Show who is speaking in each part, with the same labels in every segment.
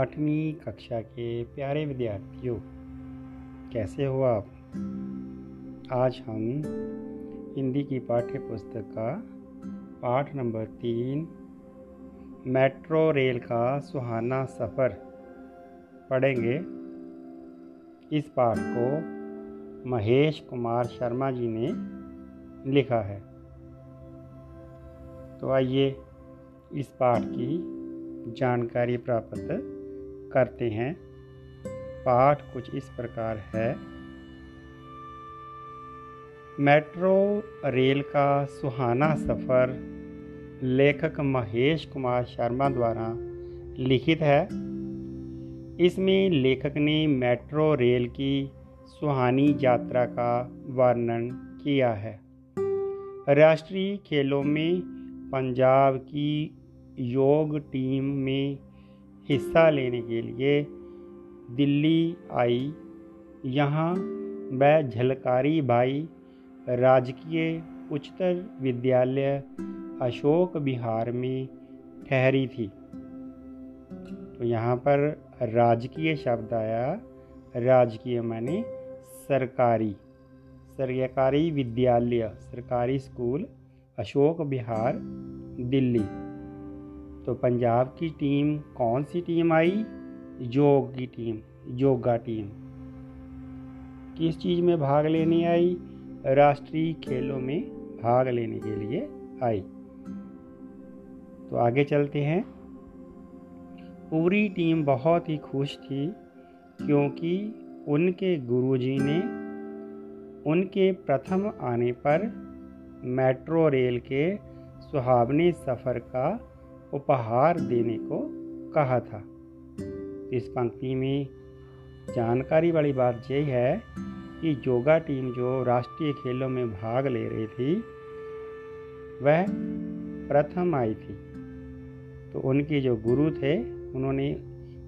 Speaker 1: आठवीं कक्षा के प्यारे विद्यार्थियों, कैसे हो आप? आज हम हिंदी की पाठ्य पुस्तक का पाठ नंबर तीन, मेट्रो रेल का सुहाना सफ़र पढ़ेंगे। इस पाठ को महेश कुमार शर्मा जी ने लिखा है। तो आइए इस पाठ की जानकारी प्राप्त करते हैं। पाठ कुछ इस प्रकार है। मेट्रो रेल का सुहाना सफ़र लेखक महेश कुमार शर्मा द्वारा लिखित है। इसमें लेखक ने मेट्रो रेल की सुहानी यात्रा का वर्णन किया है। राष्ट्रीय खेलों में पंजाब की योग टीम में हिस्सा लेने के लिए दिल्ली आई। यहाँ वह झलकारी भाई राजकीय उच्चतर विद्यालय अशोक बिहार में ठहरी थी। तो यहाँ पर राजकीय शब्द आया। राजकीय माने सरकारी। सरकारी विद्यालय, सरकारी स्कूल, अशोक बिहार दिल्ली। तो पंजाब की टीम, कौन सी टीम आई? योग की टीम योगा टीम। किस चीज़ में भाग लेने आई? राष्ट्रीय खेलों में भाग लेने के लिए आई। तो आगे चलते हैं। पूरी टीम बहुत ही खुश थी, क्योंकि उनके गुरुजी ने उनके प्रथम आने पर मेट्रो रेल के सुहावने सफ़र का उपहार देने को कहा था। इस पंक्ति में जानकारी वाली बात यही है कि योगा टीम जो राष्ट्रीय खेलों में भाग ले रही थी, वह प्रथम आई थी। तो उनके जो गुरु थे, उन्होंने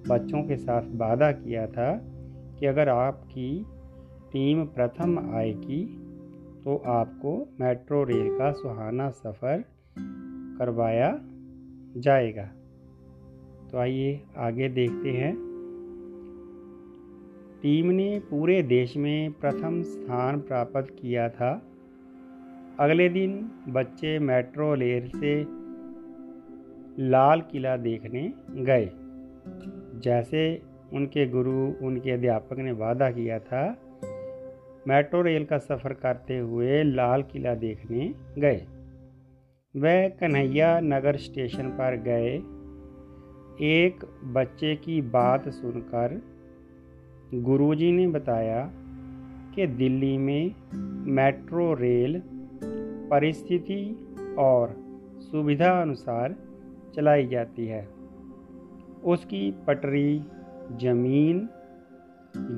Speaker 1: बच्चों के साथ वादा किया था कि अगर आपकी टीम प्रथम आएगी तो आपको मेट्रो रेल का सुहाना सफ़र करवाया जाएगा। तो आइए आगे देखते हैं। टीम ने पूरे देश में प्रथम स्थान प्राप्त किया था। अगले दिन बच्चे मेट्रो रेल से लाल किला देखने गए। जैसे उनके गुरु, उनके अध्यापक ने वादा किया था, मेट्रो रेल का सफ़र करते हुए लाल किला देखने गए। वह कन्हैया नगर स्टेशन पर गए। एक बच्चे की बात सुनकर गुरुजी ने बताया कि दिल्ली में मेट्रो, रेल परिस्थिति और सुविधा अनुसार चलाई जाती है। उसकी पटरी, ज़मीन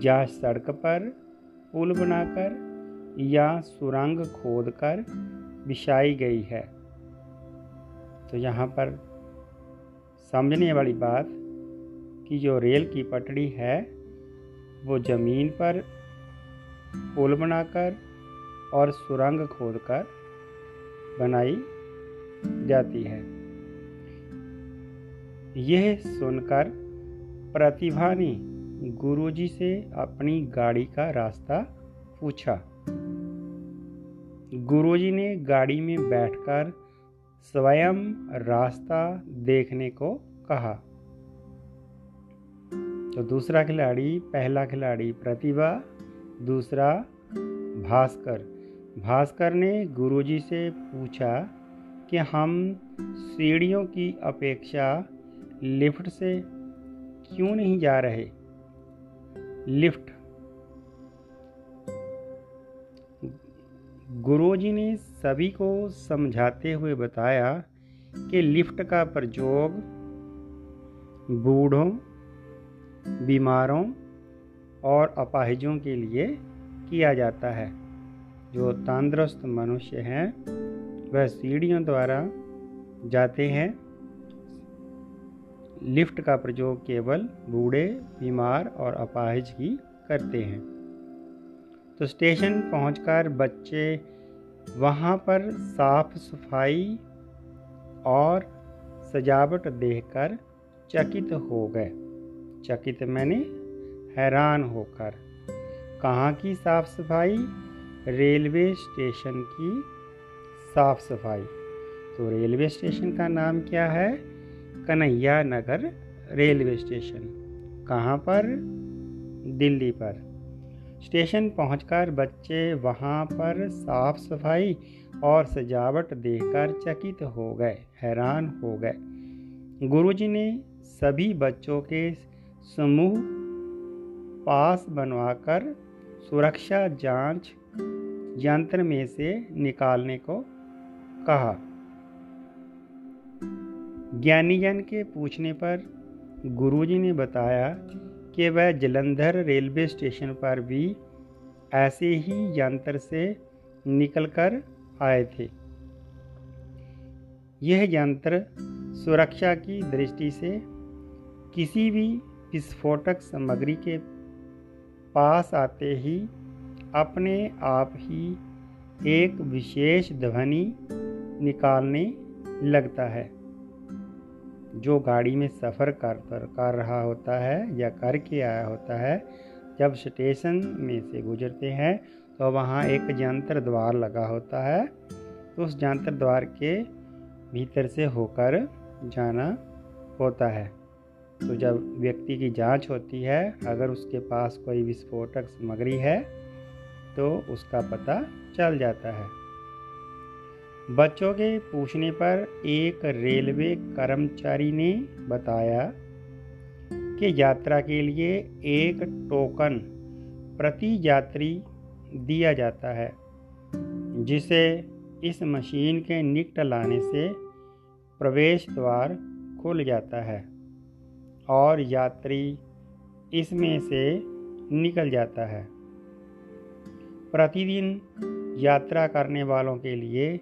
Speaker 1: या सड़क पर पुल बनाकर या सुरंग खोदकर बिछाई गई है। तो यहाँ पर समझने वाली बात कि जो रेल की पटड़ी है, वो ज़मीन पर पुल बनाकर और सुरंग खोदकर बनाई जाती है। यह सुनकर प्रतिभा ने गुरुजी से अपनी गाड़ी का रास्ता पूछा। गुरुजी ने गाड़ी में बैठकर स्वयं रास्ता देखने को कहा। तो दूसरा खिलाड़ी, पहला खिलाड़ी प्रतिभा, दूसरा भास्कर। भास्कर ने गुरुजी से पूछा कि हम सीढ़ियों की अपेक्षा लिफ्ट से क्यों नहीं जा रहे? लिफ्ट गुरुजी ने सभी को समझाते हुए बताया कि लिफ्ट का प्रयोग बूढ़ों, बीमारों और अपाहिजों के लिए किया जाता है। जो तंदुरुस्त मनुष्य हैं, वह सीढ़ियों द्वारा जाते हैं। लिफ्ट का प्रयोग केवल बूढ़े, बीमार और अपाहिज ही करते हैं। तो स्टेशन पहुंचकर बच्चे वहाँ पर साफ़ सफ़ाई और सजावट देखकर चकित हो गए। चकित मैंने हैरान होकर कहाँ की साफ़ सफ़ाई? रेलवे स्टेशन की साफ़ सफ़ाई। तो रेलवे स्टेशन का नाम क्या है? Kanhaiya Nagar railway station. कहाँ पर? दिल्ली पर। स्टेशन पहुंचकर बच्चे वहाँ पर साफ़ सफ़ाई और सजावट देखकर चकित हो गए, हैरान हो गए। गुरुजी ने सभी बच्चों के समूह पास बनवाकर सुरक्षा जाँच यंत्र में से निकालने को कहा। ज्ञानीजन के पूछने पर गुरुजी ने बताया कि वह जलंधर रेलवे स्टेशन पर भी ऐसे ही यंत्र से निकलकर आए थे। यह यंत्र सुरक्षा की दृष्टि से किसी भी विस्फोटक सामग्री के पास आते ही अपने आप ही एक विशेष ध्वनि निकालने लगता है। जो गाड़ी में सफ़र कर कर रहा होता है या करके आया होता है, जब स्टेशन में से गुजरते हैं तो वहाँ एक यंत्र द्वार लगा होता है। तो उस यंत्र द्वार के भीतर से होकर जाना होता है। तो जब व्यक्ति की जाँच होती है, अगर उसके पास कोई विस्फोटक सामग्री है तो उसका पता चल जाता है। बच्चों के पूछने पर एक रेलवे कर्मचारी ने बताया कि यात्रा के लिए एक टोकन प्रति यात्री दिया जाता है, जिसे इस मशीन के निकट लाने से प्रवेश द्वार खुल जाता है और यात्री इसमें से निकल जाता है। प्रतिदिन यात्रा करने वालों के लिए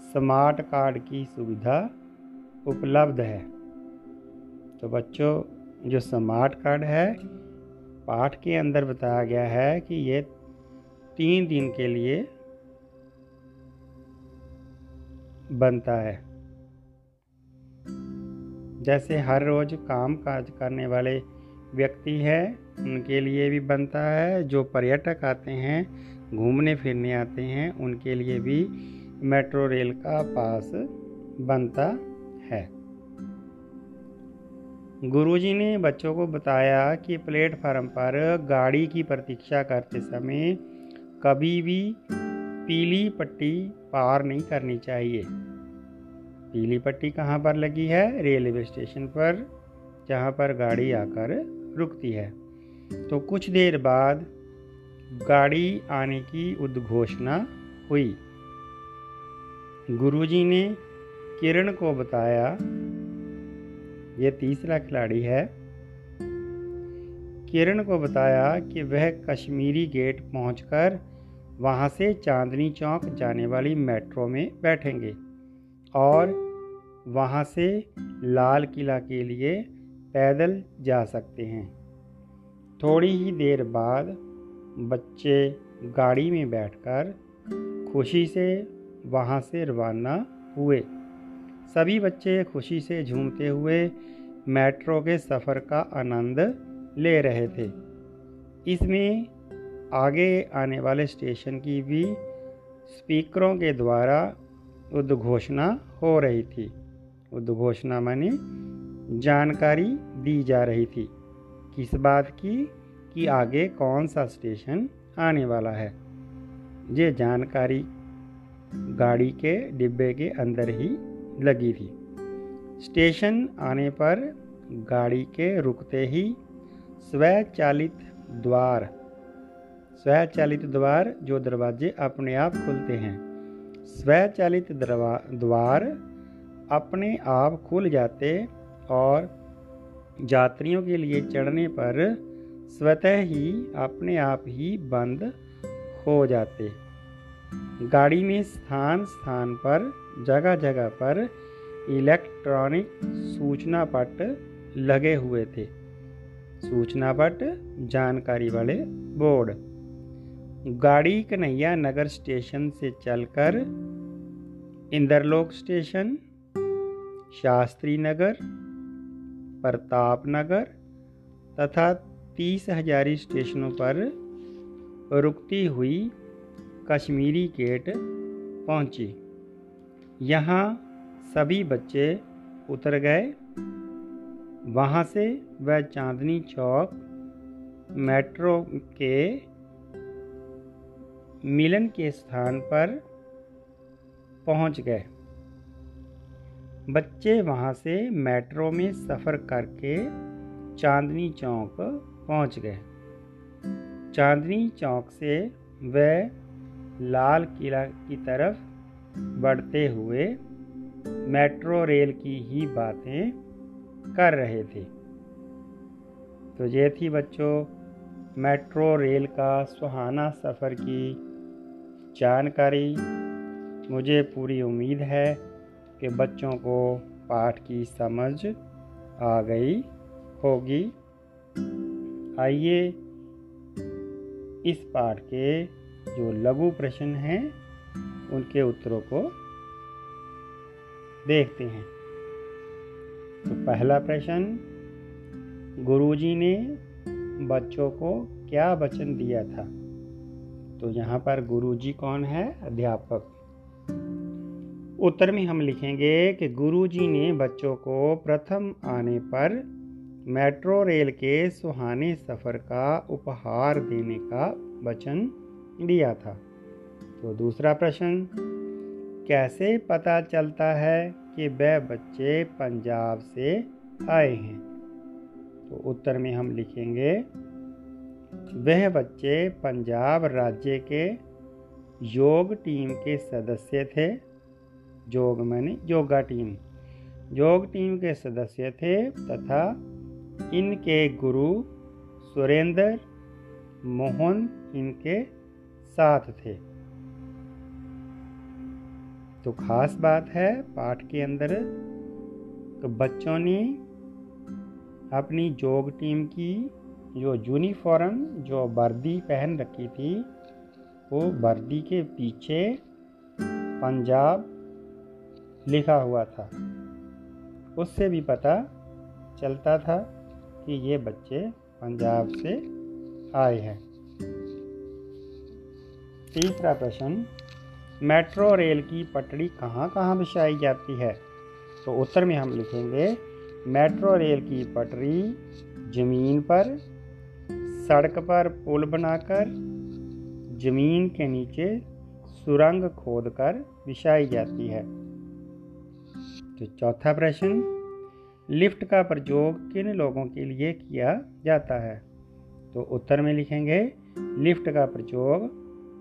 Speaker 1: स्मार्ट कार्ड की सुविधा उपलब्ध है। तो बच्चों, जो स्मार्ट कार्ड है, पाठ के अंदर बताया गया है कि ये तीन दिन के लिए बनता है। जैसे हर रोज़ काम काज करने वाले व्यक्ति है, उनके लिए भी बनता है। जो पर्यटक आते हैं घूमने फिरने आते हैं, उनके लिए भी मेट्रो रेल का पास बनता है। गुरुजी ने बच्चों को बताया कि प्लेटफार्म पर गाड़ी की प्रतीक्षा करते समय कभी भी पीली पट्टी पार नहीं करनी चाहिए। पीली पट्टी कहाँ पर लगी है? रेलवे स्टेशन पर, जहाँ पर गाड़ी आकर रुकती है। तो कुछ देर बाद गाड़ी आने की उद्घोषणा हुई। गुरुजी ने किरण को बताया, ये तीसरा खिलाड़ी है। किरण को बताया कि वह कश्मीरी गेट पहुंचकर वहाँ से चांदनी चौक जाने वाली मेट्रो में बैठेंगे और वहाँ से लाल किला के लिए पैदल जा सकते हैं। थोड़ी ही देर बाद बच्चे गाड़ी में बैठकर खुशी से वहाँ से रवाना हुए। सभी बच्चे खुशी से झूमते हुए मेट्रो के सफ़र का आनंद ले रहे थे। इसमें आगे आने वाले स्टेशन की भी स्पीकरों के द्वारा उद्घोषणा हो रही थी। उद्घोषणा माने जानकारी दी जा रही थी किस बात की, कि आगे कौन सा स्टेशन आने वाला है। ये जानकारी गाड़ी के डिब्बे के अंदर ही लगी थी। स्टेशन आने पर गाड़ी के रुकते ही स्वचालित द्वार स्वचालित द्वार जो दरवाजे अपने आप खुलते हैं, स्वचालित द्वार अपने आप खुल जाते और यात्रियों के लिए चढ़ने पर स्वतः ही अपने आप ही बंद हो जाते। गाड़ी में स्थान स्थान पर जगह जगह पर इलेक्ट्रॉनिक सूचना पट लगे हुए थे। सूचना पट जानकारी वाले बोर्ड। गाड़ी कन्हैया नगर स्टेशन से चलकर इंदरलोक स्टेशन, शास्त्री नगर, प्रताप नगर तथा तीस हजारी स्टेशनों पर रुकती हुई कश्मीरी गेट पहुँची। यहाँ सभी बच्चे उतर गए। वहाँ से वह चांदनी चौक मेट्रो के मिलन के स्थान पर पहुँच गए। बच्चे वहाँ से मेट्रो में सफ़र करके चांदनी चौक पहुँच गए। चांदनी चौक से वह लाल किला की तरफ़ बढ़ते हुए मेट्रो रेल की ही बातें कर रहे थे। तो ये थी बच्चों मेट्रो रेल का सुहाना सफ़र की जानकारी। मुझे पूरी उम्मीद है कि बच्चों को पाठ की समझ आ गई होगी। आइए इस पाठ के जो लघु प्रश्न हैं, उनके उत्तरों को देखते हैं। तो पहला प्रश्न, गुरुजी ने बच्चों को क्या वचन दिया था? तो यहाँ पर गुरुजी कौन है? अध्यापक। उत्तर में हम लिखेंगे कि गुरुजी ने बच्चों को प्रथम आने पर मेट्रो रेल के सुहाने सफ़र का उपहार देने का वचन दिया था। तो दूसरा प्रश्न, कैसे पता चलता है कि वह बच्चे पंजाब से आए हैं? तो उत्तर में हम लिखेंगे, वह बच्चे पंजाब राज्य के योग टीम के सदस्य थे। योग मैंने योगा टीम। योग टीम के सदस्य थे तथा इनके गुरु सुरेंद्र मोहन इनके साथ थे। तो खास बात है, पाठ के अंदर तो बच्चों ने अपनी जोग टीम की जो यूनिफॉर्म, जो वर्दी पहन रखी थी, वो वर्दी के पीछे पंजाब लिखा हुआ था। उससे भी पता चलता था कि ये बच्चे पंजाब से आए हैं। तीसरा प्रश्न, मेट्रो रेल की पटड़ी कहाँ कहाँ बिछाई जाती है? तो उत्तर में हम लिखेंगे, मेट्रो रेल की पटरी ज़मीन पर, सड़क पर पुल बनाकर, ज़मीन के नीचे सुरंग खोदकर बिछाई जाती है। तो चौथा प्रश्न, लिफ्ट का प्रयोग किन लोगों के लिए किया जाता है? तो उत्तर में लिखेंगे, लिफ्ट का प्रयोग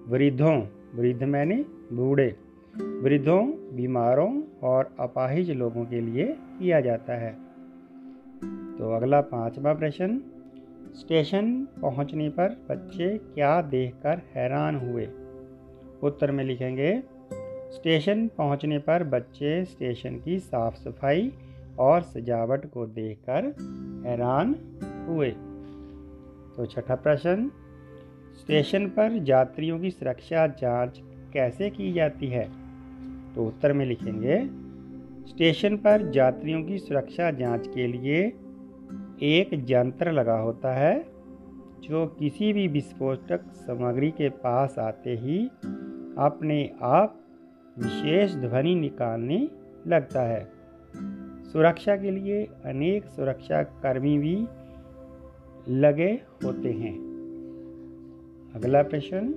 Speaker 1: वृद्धों, वृद्ध मैंने, बूढ़े, वृद्धों, बीमारों और अपाहिज लोगों के लिए किया जाता है। तो अगला पांचवा प्रश्न, स्टेशन पहुँचने पर बच्चे क्या देखकर हैरान हुए? उत्तर में लिखेंगे, स्टेशन पहुँचने पर बच्चे स्टेशन की साफ़ सफ़ाई और सजावट को देखकर हैरान हुए। तो छठा प्रश्न स्टेशन पर यात्रियों की सुरक्षा जाँच कैसे की जाती है? तो उत्तर में लिखेंगे, स्टेशन पर यात्रियों की सुरक्षा जाँच के लिए एक यंत्र लगा होता है, जो किसी भी विस्फोटक सामग्री के पास आते ही अपने आप विशेष ध्वनि निकालने लगता है। सुरक्षा के लिए अनेक सुरक्षा कर्मी भी लगे होते हैं। अगला प्रश्न,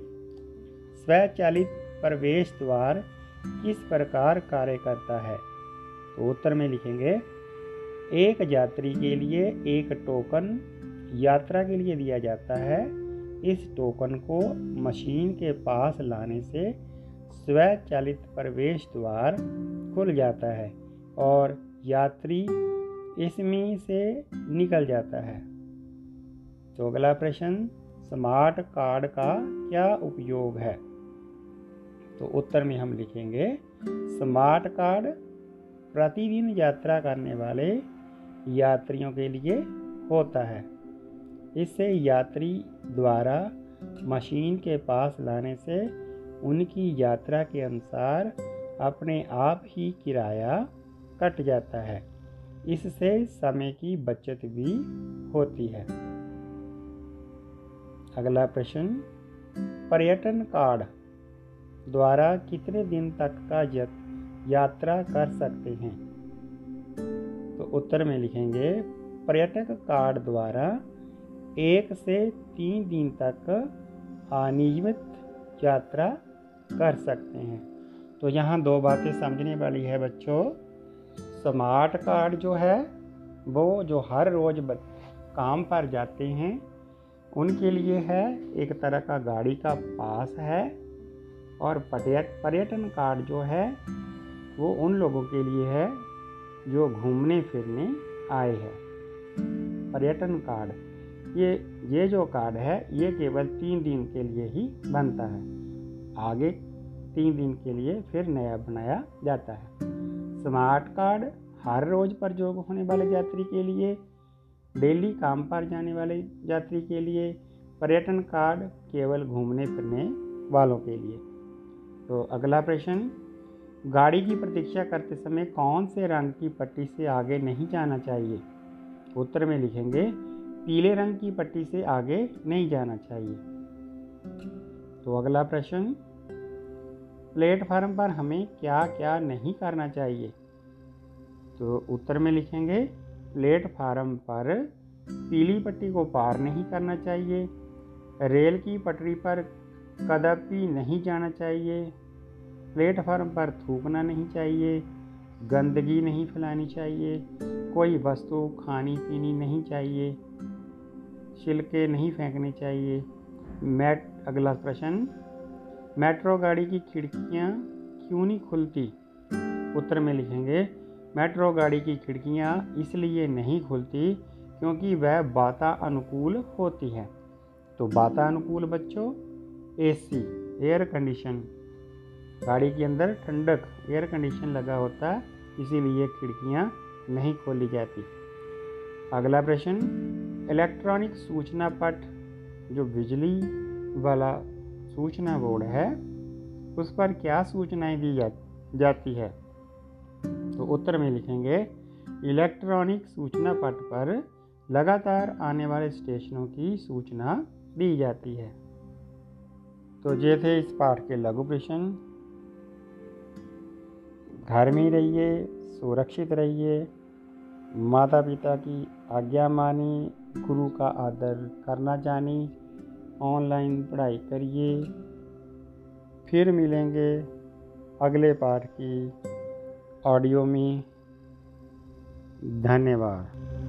Speaker 1: स्वचालित प्रवेश द्वार किस प्रकार कार्य करता है? तो उत्तर में लिखेंगे, एक यात्री के लिए एक टोकन यात्रा के लिए दिया जाता है। इस टोकन को मशीन के पास लाने से स्वचालित प्रवेश द्वार खुल जाता है और यात्री इसमें से निकल जाता है। तो अगला प्रश्न स्मार्ट कार्ड का क्या उपयोग है? तो उत्तर में हम लिखेंगे, स्मार्ट कार्ड प्रतिदिन यात्रा करने वाले यात्रियों के लिए होता है। इससे यात्री द्वारा मशीन के पास लाने से उनकी यात्रा के अनुसार अपने आप ही किराया कट जाता है। इससे समय की बचत भी होती है। अगला प्रश्न, पर्यटन कार्ड द्वारा कितने दिन तक का यात्रा कर सकते हैं? तो उत्तर में लिखेंगे, पर्यटक कार्ड द्वारा एक से तीन दिन तक अनियमित यात्रा कर सकते हैं। तो यहाँ दो बातें समझने वाली है बच्चों। स्मार्ट कार्ड जो है, वो जो हर रोज़ काम पर जाते हैं उनके लिए है, एक तरह का गाड़ी का पास है और पर्यटन कार्ड जो है, वो उन लोगों के लिए है जो घूमने, फिरने आए हैं। पर्यटन कार्ड, ये ये जो कार्ड है, ये केवल तीन दिन के लिए ही बनता है। आगे तीन दिन के लिए फिर नया बनाया जाता है। स्मार्ट कार्ड, हर रोज़ प्रयोग होने वाले यात्री के लिए डेली काम पर जाने वाले यात्री के लिए पर्यटन कार्ड केवल घूमने फिरने वालों के लिए। तो अगला प्रश्न, गाड़ी की प्रतीक्षा करते समय कौन से रंग की पट्टी से आगे नहीं जाना चाहिए? उत्तर में लिखेंगे, पीले रंग की पट्टी से आगे नहीं जाना चाहिए। तो अगला प्रश्न, प्लेटफार्म पर हमें क्या क्या नहीं करना चाहिए? तो उत्तर में लिखेंगे प्लेटफार्म पर पीली पट्टी को पार नहीं करना चाहिए। रेल की पटरी पर कदापि नहीं जाना चाहिए। प्लेटफार्म पर थूकना नहीं चाहिए। गंदगी नहीं फैलानी चाहिए। कोई वस्तु खानी पीनी नहीं चाहिए। छिलके नहीं फेंकने चाहिए। मैट, अगला प्रश्न। मेट्रो गाड़ी की खिड़कियाँ क्यों नहीं खुलती? उत्तर में लिखेंगे मेट्रो गाड़ी की खिड़कियाँ इसलिए नहीं खुलती क्योंकि वह वातानुकूल होती है। तो वातानुकूल बच्चों एसी एयर कंडीशन गाड़ी के अंदर ठंडक एयर कंडीशन लगा होता है इसीलिए खिड़कियाँ नहीं खोली जाती। अगला प्रश्न इलेक्ट्रॉनिक सूचना पट जो बिजली वाला सूचना बोर्ड है उस पर क्या सूचनाएँ दी जा, जाती है? तो उत्तर में लिखेंगे, इलेक्ट्रॉनिक सूचना पट पर लगातार आने वाले स्टेशनों की सूचना दी जाती है। तो ये थे इस पाठ के लघु प्रश्न। घर में रहिए, सुरक्षित रहिए। माता पिता की आज्ञा मानी, गुरु का आदर करना जानी। ऑनलाइन पढ़ाई करिए। फिर मिलेंगे अगले पाठ की ऑडियो में। धन्यवाद।